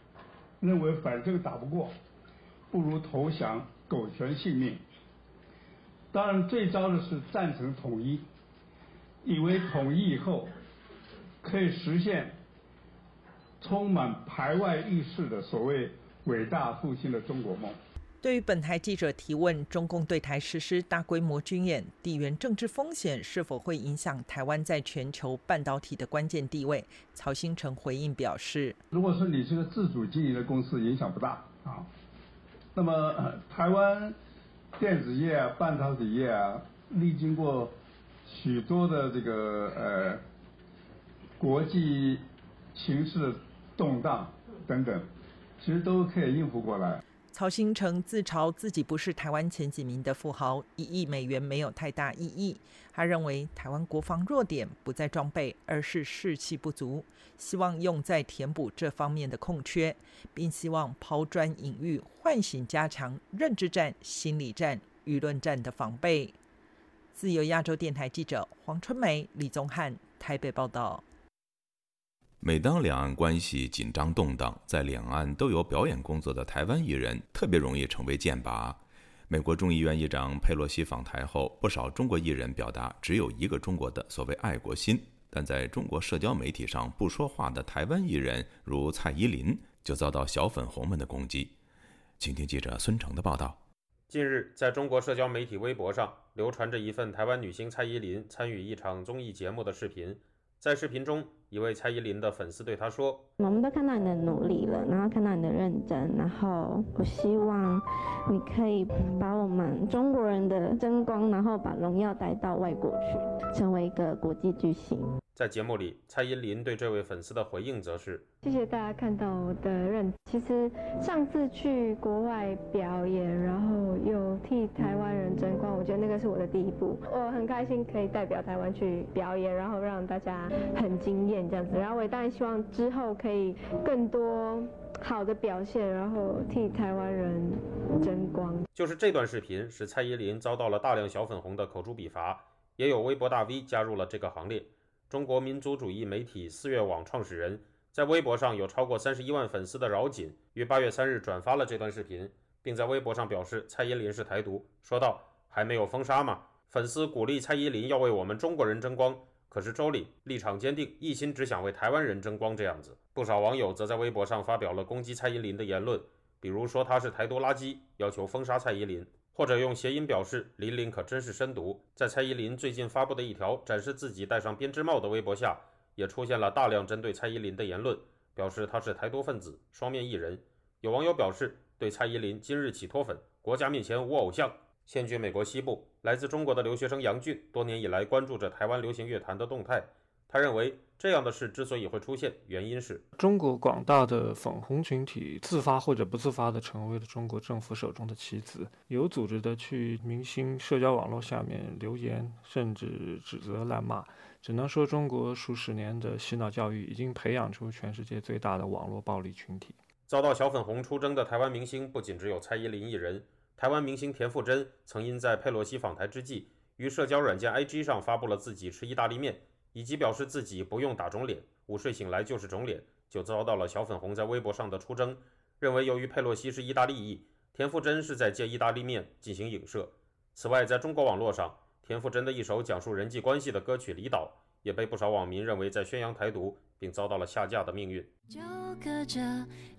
认为反正打不过，不如投降，苟全性命。当然，最糟的是赞成统一，以为统一以后可以实现充满排外意识的所谓伟大复兴的中国梦。对于本台记者提问，中共对台实施大规模军演，地缘政治风险是否会影响台湾在全球半导体的关键地位？曹新成回应表示：“如果说你是个自主经营的公司，影响不大啊。那么台湾电子业、半导体业啊，历经过许多的这个呃国际形势动荡等等，其实都可以应付过来。”曹新成自嘲自己不是台湾前几名的富豪，一亿美元没有太大意义。他认为台湾国防弱点不在装备，而是士气不足，希望用在填补这方面的空缺，并希望抛砖引玉，唤醒加强认知战、心理战、舆论战的防备。自由亚洲电台记者黄春梅、李宗翰台北报道。每当两岸关系紧张动荡，在两岸都有表演工作的台湾艺人特别容易成为剑拔。美国众议院议长佩洛西访台后，不少中国艺人表达“只有一个中国”的所谓爱国心，但在中国社交媒体上不说话的台湾艺人，如蔡依林，就遭到小粉红们的攻击。请听记者孙成的报道。近日，在中国社交媒体微博上流传着一份台湾女星蔡依林参与一场综艺节目的视频，在视频中。一位蔡依林的粉丝对她说：“我们都看到你的努力了，然后看到你的认真，然后我希望你可以把我们中国人的争光，然后把荣耀带到外国去，成为一个国际巨星。”在节目里，蔡依林对这位粉丝的回应则是：“谢谢大家看到我的认。其实上次去国外表演，然后又替台湾人争光，我觉得那个是我的第一步。我很开心可以代表台湾去表演，然后让大家很惊艳这样子。然后我也当然希望之后可以更多好的表现，然后替台湾人争光。”就是这段视频使蔡依林遭到了大量小粉红的口诛笔伐，也有微博大 V 加入了这个行列。中国民族主义媒体四月网创始人，在微博上有超过三十一万粉丝的饶锦，于八月三日转发了这段视频，并在微博上表示蔡依林是台独，说道：“还没有封杀吗？”粉丝鼓励蔡依林要为我们中国人争光，可是周礼立场坚定，一心只想为台湾人争光这样子。不少网友则在微博上发表了攻击蔡依林的言论，比如说她是台独垃圾，要求封杀蔡依林。或者用谐音表示“林林可真是深读”。在蔡依林最近发布的一条展示自己戴上编织帽的微博下，也出现了大量针对蔡依林的言论，表示她是台独分子、双面艺人。有网友表示，对蔡依林今日起脱粉，国家面前无偶像。现居美国西部，来自中国的留学生杨俊多年以来关注着台湾流行乐坛的动态。他认为。这样的事之所以会出现，原因是中国广大的粉红群体自发或者不自发地成为了中国政府手中的棋子，有组织的去明星社交网络下面留言，甚至指责谩骂。只能说，中国数十年的洗脑教育已经培养出全世界最大的网络暴力群体。遭到小粉红出征的台湾明星不仅只有蔡依林一人，台湾明星田馥甄曾因在佩洛西访台之际，于社交软件 IG 上发布了自己吃意大利面。以及表示自己不用打肿脸，午睡醒来就是肿脸，就遭到了小粉红在微博上的出征，认为由于佩洛西是意大利裔，田馥甄是在借意大利面进行影射。此外，在中国网络上，田馥甄的一首讲述人际关系的歌曲《离岛》也被不少网民认为在宣扬台独，并遭到了下架的命运。就隔着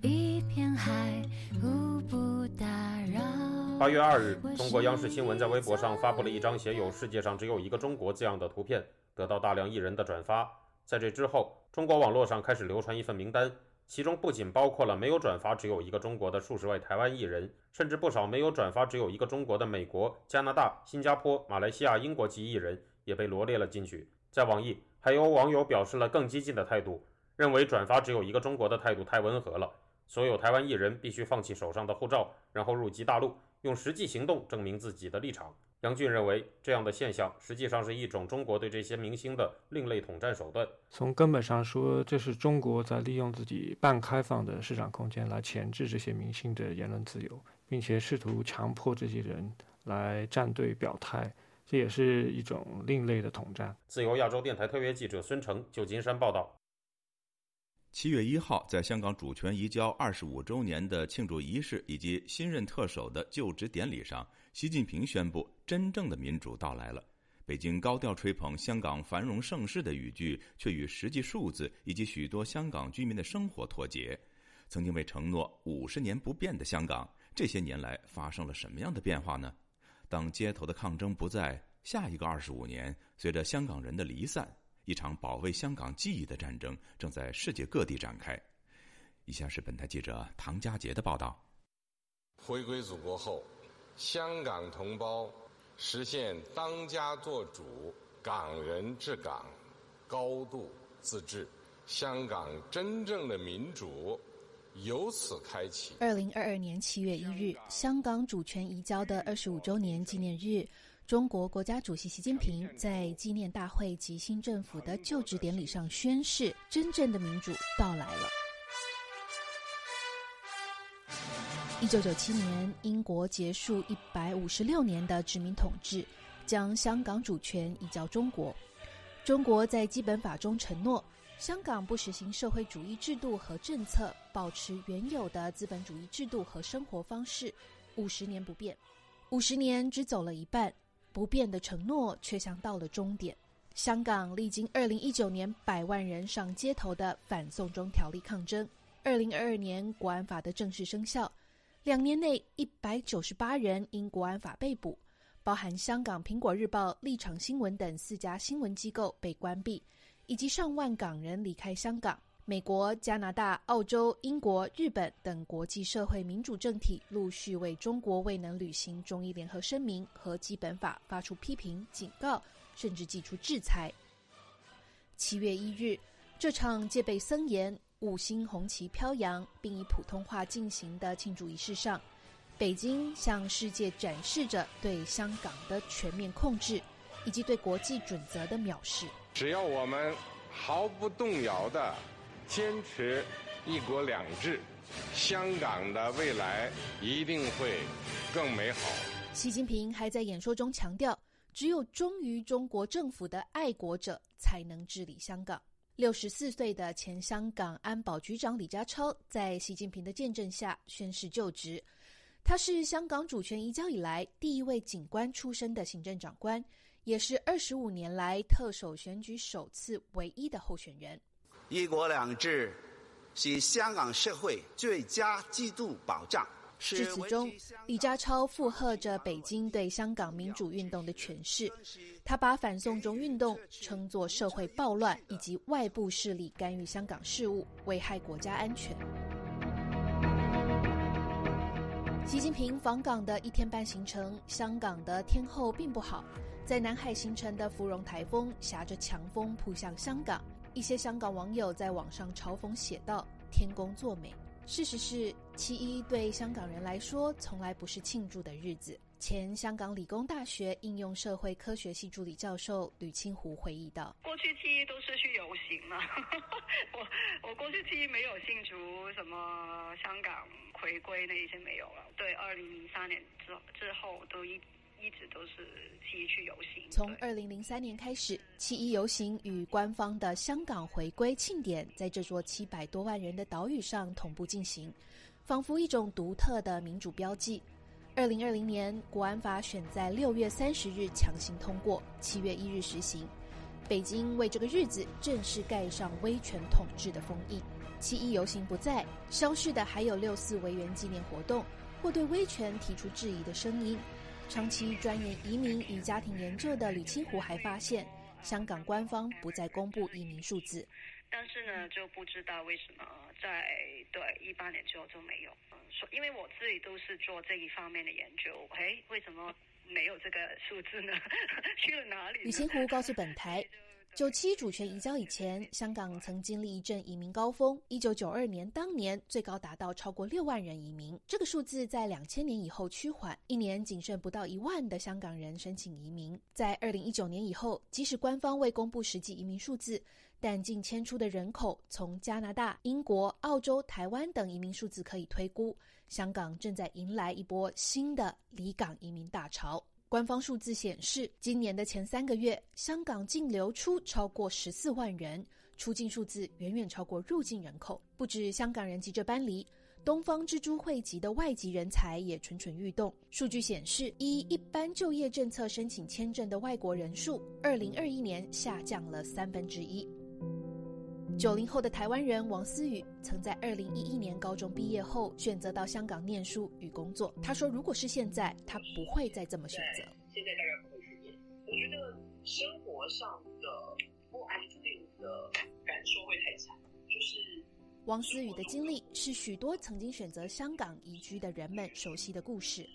一片海，互不打扰。八月二日，中国央视新闻在微博上发布了一张写有“世界上只有一个中国”字样的图片。得到大量艺人的转发，在这之后，中国网络上开始流传一份名单，其中不仅包括了没有转发“只有一个中国”的数十位台湾艺人，甚至不少没有转发“只有一个中国”的美国、加拿大、新加坡、马来西亚、英国籍艺人也被罗列了进去。在网易，还有网友表示了更激进的态度，认为转发“只有一个中国”的态度太温和了，所有台湾艺人必须放弃手上的护照，然后入籍大陆，用实际行动证明自己的立场。杨俊认为，这样的现象实际上是一种中国对这些明星的另类统战手段。从根本上说，这是中国在利用自己半开放的市场空间来钳制这些明星的言论自由，并且试图强迫这些人来站队表态，这也是一种另类的统战。自由亚洲电台特约记者孙成，旧金山报道。七月一号，在香港主权移交二十五周年的庆祝仪式以及新任特首的就职典礼上，习近平宣布：“真正的民主到来了。”北京高调吹捧香港繁荣盛世的语句，却与实际数字以及许多香港居民的生活脱节。曾经被承诺五十年不变的香港，这些年来发生了什么样的变化呢？当街头的抗争不在，下一个二十五年，随着香港人的离散。一场保卫香港记忆的战争正在世界各地展开。以下是本台记者唐佳杰的报道：回归祖国后，香港同胞实现当家作主、港人治港、高度自治，香港真正的民主由此开启。二零二二年七月一日，香港主权移交的二十五周年纪念日。中国国家主席习近平在纪念大会及新政府的就职典礼上宣誓：“真正的民主到来了。”一九九七年，英国结束一百五十六年的殖民统治，将香港主权移交中国。中国在基本法中承诺，香港不实行社会主义制度和政策，保持原有的资本主义制度和生活方式，五十年不变。五十年只走了一半。不变的承诺却像到了终点。香港历经二零一九年百万人上街头的反送中条例抗争，二零二二年国安法的正式生效，两年内一百九十八人因国安法被捕，包含香港苹果日报、立场新闻等四家新闻机构被关闭，以及上万港人离开香港。美国、加拿大、澳洲、英国、日本等国际社会民主政体陆续为中国未能履行中伊联合声明和基本法发出批评、警告，甚至寄出制裁。七月一日，这场戒备森严、五星红旗飘扬，并以普通话进行的庆祝仪式上，北京向世界展示着对香港的全面控制，以及对国际准则的藐视。只要我们毫不动摇的。坚持一国两制，香港的未来一定会更美好。习近平还在演说中强调，只有忠于中国政府的爱国者才能治理香港。六十四岁的前香港安保局长李家超在习近平的见证下宣誓就职，他是香港主权移交以来第一位警官出身的行政长官，也是二十五年来特首选举首次唯一的候选人。一国两制是香港社会最佳制度保障。致辞中，李家超附和着北京对香港民主运动的诠释。他把反送中运动称作社会暴乱以及外部势力干预香港事务，危害国家安全。习近平访港的一天半行程，香港的天候并不好。在南海形成的芙蓉台风挟着强风扑向香港，一些香港网友在网上嘲讽写道：“天公作美。”事实是，七一对香港人来说从来不是庆祝的日子。前香港理工大学应用社会科学系助理教授吕清湖回忆道：“过去七一都是去游行嘛，我我过去七一没有庆祝什么香港回归那一些没有了。对，二零零三年之之后都一。”一直都是七一去游行。从二零零三年开始，七一游行与官方的香港回归庆典在这座七百多万人的岛屿上同步进行，仿佛一种独特的民主标记。二零二零年，国安法选在六月三十日强行通过，七月一日实行。北京为这个日子正式盖上威权统治的封印。七一游行不在，消失的还有六四维园纪念活动或对威权提出质疑的声音。长期钻研移民与家庭研究的李清湖还发现，香港官方不再公布移民数字，但是呢，就不知道为什么在对一八年之后就没有。嗯，说因为我自己都是做这一方面的研究，哎，为什么没有这个数字呢？去了哪里？李清湖告诉本台。九七主权移交以前，香港曾经历一阵移民高峰。一九九二年当年最高达到超过六万人移民，这个数字在两千年以后趋缓，一年仅剩不到一万的香港人申请移民。在二零一九年以后，即使官方未公布实际移民数字，但近迁出的人口从加拿大、英国、澳洲、台湾等移民数字可以推估，香港正在迎来一波新的离港移民大潮。官方数字显示，今年的前三个月，香港净流出超过十四万人，出境数字远远超过入境人口。不止香港人急着搬离，东方之珠汇集的外籍人才也蠢蠢欲动。数据显示，依一般就业政策申请签证的外国人数，二零二一年下降了三分之一。九零后的台湾人王思雨曾在二零一一年高中毕业后选择到香港念书与工作。他说：“如果是现在，他不会再这么选择。现在大概不会去念。我觉得生活上的不安定的感受会太强。”就是王思雨的经历是许多曾经选择香港移居的人们熟悉的故事。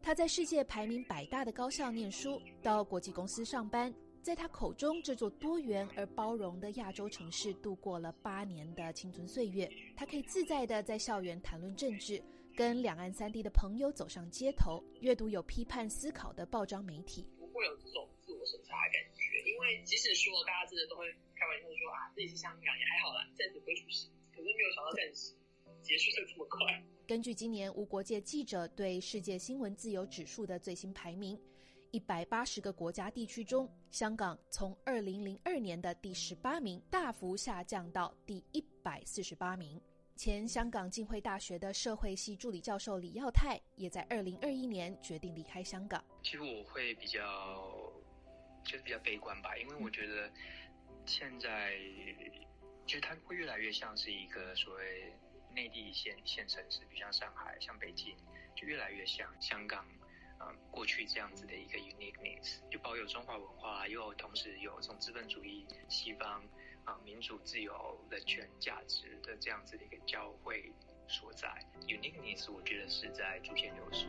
他在世界排名百大的高校念书，到国际公司上班。在他口中，这座多元而包容的亚洲城市度过了八年的青春岁月。他可以自在地在校园谈论政治，跟两岸三地的朋友走上街头，阅读有批判思考的报章媒体。不会有这种自我审查的感觉，因为即使说大家真的都会开玩笑说啊，自己是香港也还好啦，暂时不会出事。可是没有想到暂时结束的这么快。根据今年无国界记者对世界新闻自由指数的最新排名。一百八十个国家地区中，香港从二零零二年的第十八名大幅下降到第一百四十八名。前香港浸会大学的社会系助理教授李耀泰也在二零二一年决定离开香港。其实我会比较，就是比较悲观吧，因为我觉得现在其实它会越来越像是一个所谓内地县县城市，比如像上海、像北京，就越来越像香港。啊，过去这样子的一个 uniqueness，就保有中华文化，又同时有从资本主义、西方啊民主、自由、人权价值的这样子的一个交汇所在，uniqueness 我觉得是在逐渐流失。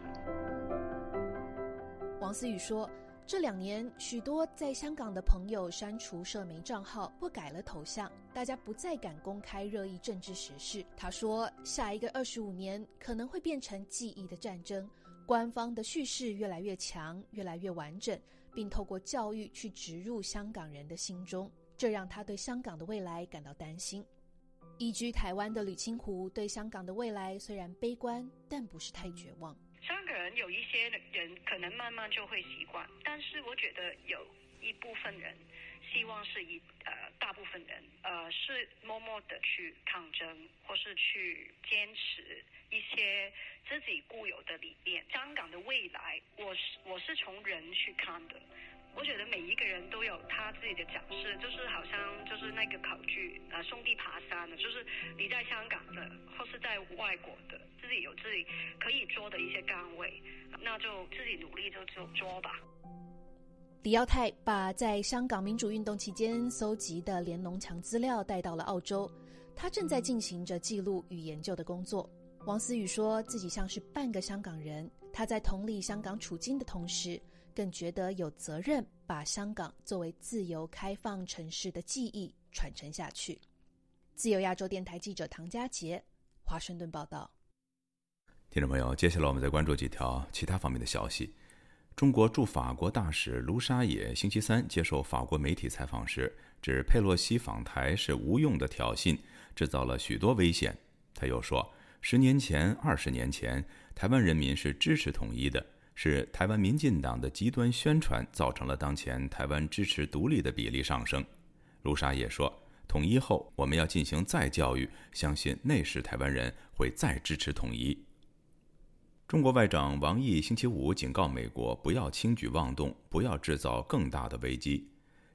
王思雨说，这两年许多在香港的朋友删除社媒账号或改了头像，大家不再敢公开热议政治时事。他说，下一个二十五年可能会变成记忆的战争。官方的叙事越来越强，越来越完整，并透过教育去植入香港人的心中，这让他对香港的未来感到担心。移居台湾的吕清湖对香港的未来虽然悲观，但不是太绝望。香港人有一些人可能慢慢就会习惯，但是我觉得有一部分人。希望是一呃，大部分人呃是默默的去抗争，或是去坚持一些自己固有的理念。香港的未来，我是我是从人去看的。我觉得每一个人都有他自己的角色，就是好像就是那个考据呃，兄弟爬山的，就是你在香港的或是在外国的，自己有自己可以做的一些岗位，那就自己努力就就做吧。李耀泰把在香港民主运动期间搜集的连农墙资料带到了澳洲，他正在进行着记录与研究的工作。王思雨说自己像是半个香港人，他在同理香港处境的同时，更觉得有责任把香港作为自由开放城市的记忆传承下去。自由亚洲电台记者唐佳杰，华盛顿报道。听众朋友，接下来我们再关注几条其他方面的消息。中国驻法国大使卢沙野星期三接受法国媒体采访时，指佩洛西访台是无用的挑衅，制造了许多危险。他又说，十年前、二十年前，台湾人民是支持统一的，是台湾民进党的极端宣传造成了当前台湾支持独立的比例上升。卢沙野说，统一后我们要进行再教育，相信那时台湾人会再支持统一。中国外长王毅星期五警告美国不要轻举妄动，不要制造更大的危机。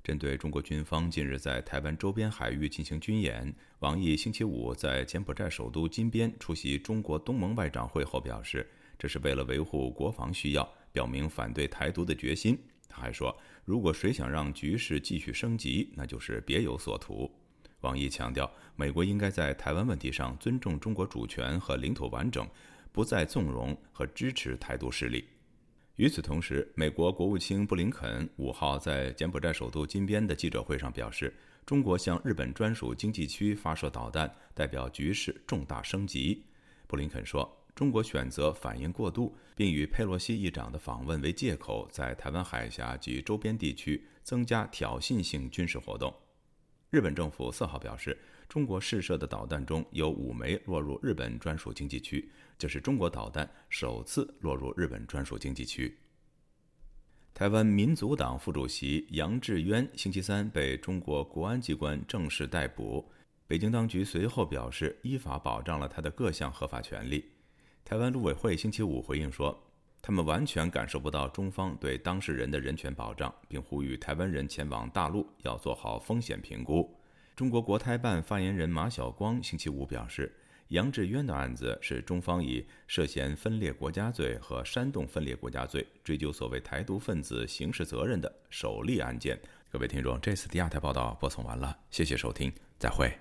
针对中国军方近日在台湾周边海域进行军演，王毅星期五在柬埔寨首都金边出席中国东盟外长会后表示，这是为了维护国防需要，表明反对台独的决心。他还说，如果谁想让局势继续升级，那就是别有所图。王毅强调，美国应该在台湾问题上尊重中国主权和领土完整。不再纵容和支持台独势力。与此同时，美国国务卿布林肯五号在柬埔寨首都金边的记者会上表示，中国向日本专属经济区发射导弹，代表局势重大升级。布林肯说，中国选择反应过度，并以佩洛西议长的访问为借口，在台湾海峡及周边地区增加挑衅性军事活动。日本政府四号表示，中国试射的导弹中有五枚落入日本专属经济区。这是中国导弹首次落入日本专属经济区。台湾民族党副主席杨志渊星期三被中国国安机关正式逮捕，北京当局随后表示，依法保障了他的各项合法权利。台湾陆委会星期五回应说，他们完全感受不到中方对当事人的人权保障，并呼吁台湾人前往大陆要做好风险评估。中国国台办发言人马晓光星期五表示。杨志渊的案子是中方以涉嫌分裂国家罪和煽动分裂国家罪追究所谓台独分子刑事责任的首例案件。各位听众，这次第二台报道播送完了，谢谢收听，再会。